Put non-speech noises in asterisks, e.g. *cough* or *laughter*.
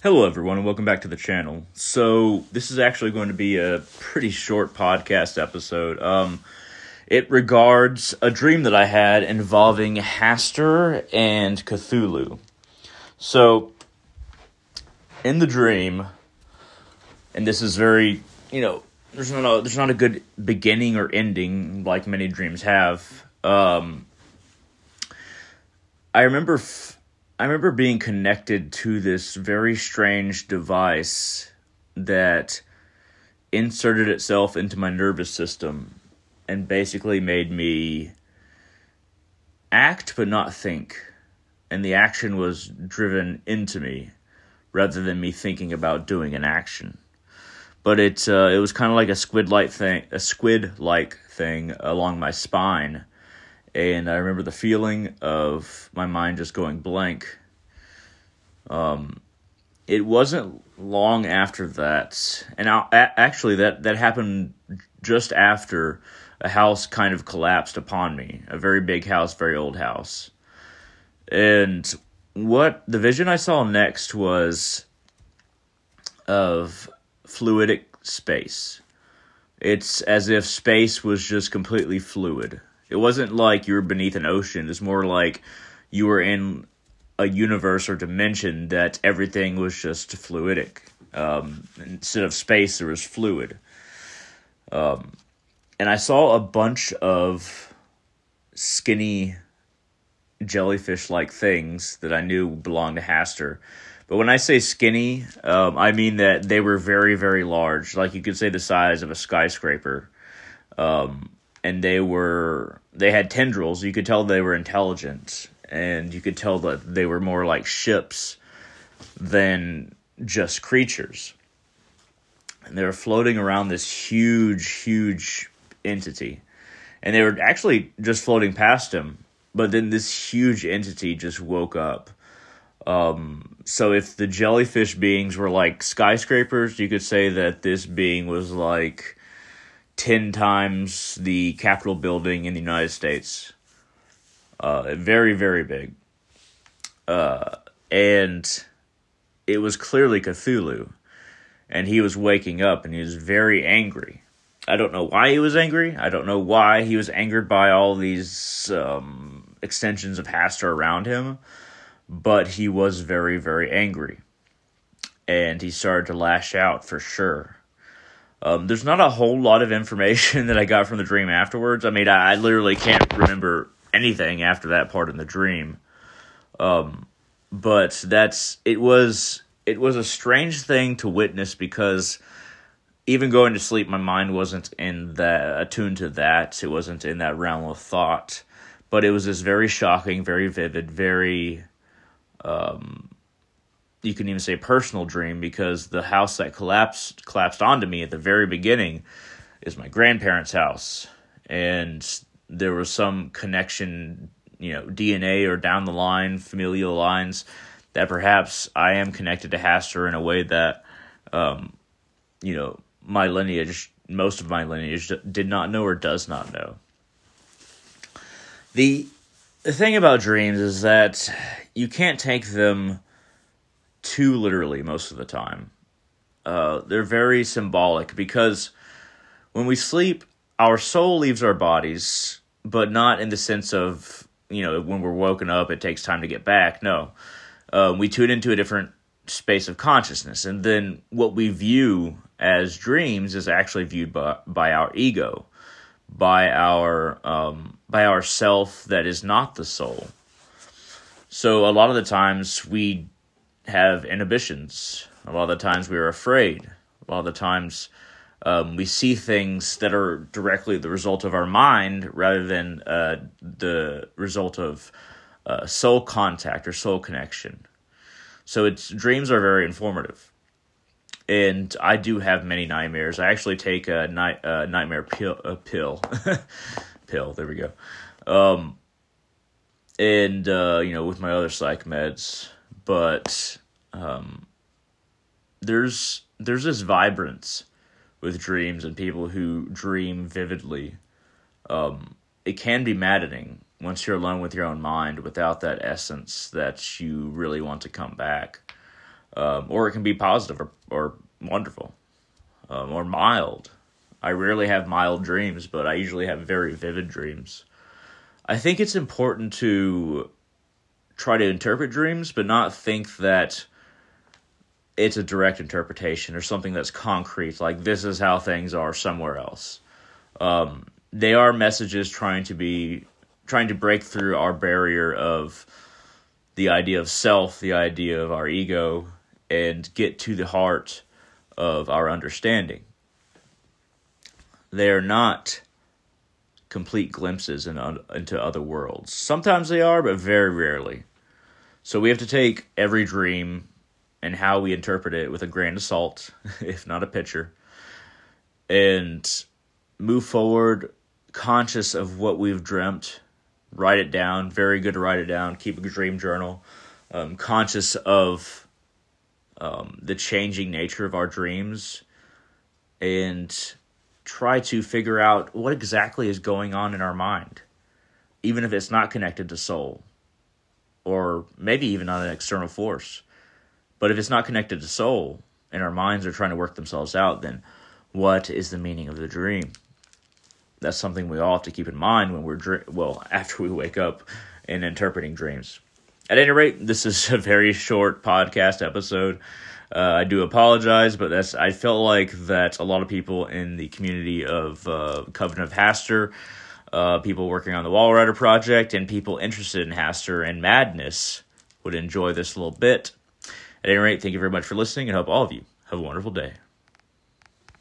Hello, everyone, and welcome back to the channel. So, this is actually going to be a pretty short podcast episode. Um, it regards a dream that I had involving Hastur and Cthulhu. So, in the dream, and this is very, you know, there's not a, there's not a good beginning or ending like many dreams have. Um, I remember. F- I remember being connected to this very strange device that inserted itself into my nervous system and basically made me act but not think. And the action was driven into me rather than me thinking about doing an action. But it uh, it was kind of like a squid like thing, a squid like thing along my spine and I remember the feeling of my mind just going blank. Um, it wasn't long after that, and actually that that happened just after a house kind of collapsed upon me, a very big house, very old house, and what the vision I saw next was of fluidic space. It's as if space was just completely fluid it wasn't like you were beneath an ocean. It's more like you were in a universe or dimension that everything was just fluidic. Um, instead of space, there was fluid. Um, and I saw a bunch of skinny jellyfish like things that I knew belonged to Hastur. But when I say skinny, um, I mean that they were very, very large. Like you could say the size of a skyscraper. Um, and they were they had tendrils. You could tell they were intelligent, and you could tell that they were more like ships than just creatures. And they were floating around this huge, huge entity, and they were actually just floating past him. But then this huge entity just woke up. Um, so if the jellyfish beings were like skyscrapers, you could say that this being was like 10 times the Capitol building in the United States. Uh, very, very big. Uh, and it was clearly Cthulhu. And he was waking up and he was very angry. I don't know why he was angry. I don't know why he was angered by all these um, extensions of Hastur around him. But he was very, very angry. And he started to lash out for sure. Um, there's not a whole lot of information *laughs* that I got from the dream afterwards. I mean, I, I literally can't remember anything after that part in the dream. Um, but that's it was it was a strange thing to witness because even going to sleep, my mind wasn't in that attuned to that. It wasn't in that realm of thought. But it was this very shocking, very vivid, very um, you can even say personal dream because the house that collapsed collapsed onto me at the very beginning is my grandparents' house, and there was some connection, you know, DNA or down the line, familial lines, that perhaps I am connected to Hastur in a way that, um, you know, my lineage, most of my lineage, did not know or does not know. The the thing about dreams is that you can't take them too literally most of the time. Uh, they're very symbolic because when we sleep, our soul leaves our bodies, but not in the sense of, you know, when we're woken up, it takes time to get back. No. Uh, we tune into a different space of consciousness. And then what we view as dreams is actually viewed by, by our ego, by our um, by our self that is not the soul. So a lot of the times we have inhibitions. A lot of the times we are afraid. A lot of the times um, we see things that are directly the result of our mind rather than uh, the result of uh, soul contact or soul connection. So it's dreams are very informative. And I do have many nightmares. I actually take a night uh, nightmare pill, a pill, *laughs* pill. There we go. Um, and uh, you know, with my other psych meds, but um, there's there's this vibrance with dreams and people who dream vividly. Um, it can be maddening once you're alone with your own mind without that essence that you really want to come back. um, or it can be positive or, or wonderful um, or mild. I rarely have mild dreams, but I usually have very vivid dreams. I think it's important to try to interpret dreams, but not think that it's a direct interpretation or something that's concrete, like this is how things are somewhere else. Um, they are messages trying to be trying to break through our barrier of the idea of self, the idea of our ego, and get to the heart of our understanding. They are not complete glimpses in, into other worlds. Sometimes they are, but very rarely. So we have to take every dream and how we interpret it with a grain of salt, *laughs* if not a pitcher, and move forward conscious of what we've dreamt. Write it down. Very good to write it down. Keep a dream journal. Um, conscious of um, the changing nature of our dreams and try to figure out what exactly is going on in our mind, even if it's not connected to soul or maybe even on an external force. But if it's not connected to soul and our minds are trying to work themselves out, then what is the meaning of the dream? That's something we all have to keep in mind when we're, well, *laughs* after we wake up and interpreting dreams. At any rate, this is a very short podcast episode. Uh, I do apologize, but that's I felt like that a lot of people in the community of uh, Covenant of Hastur, uh, people working on the Wall Rider project, and people interested in Hastur and madness would enjoy this little bit. At any rate, thank you very much for listening, and hope all of you have a wonderful day.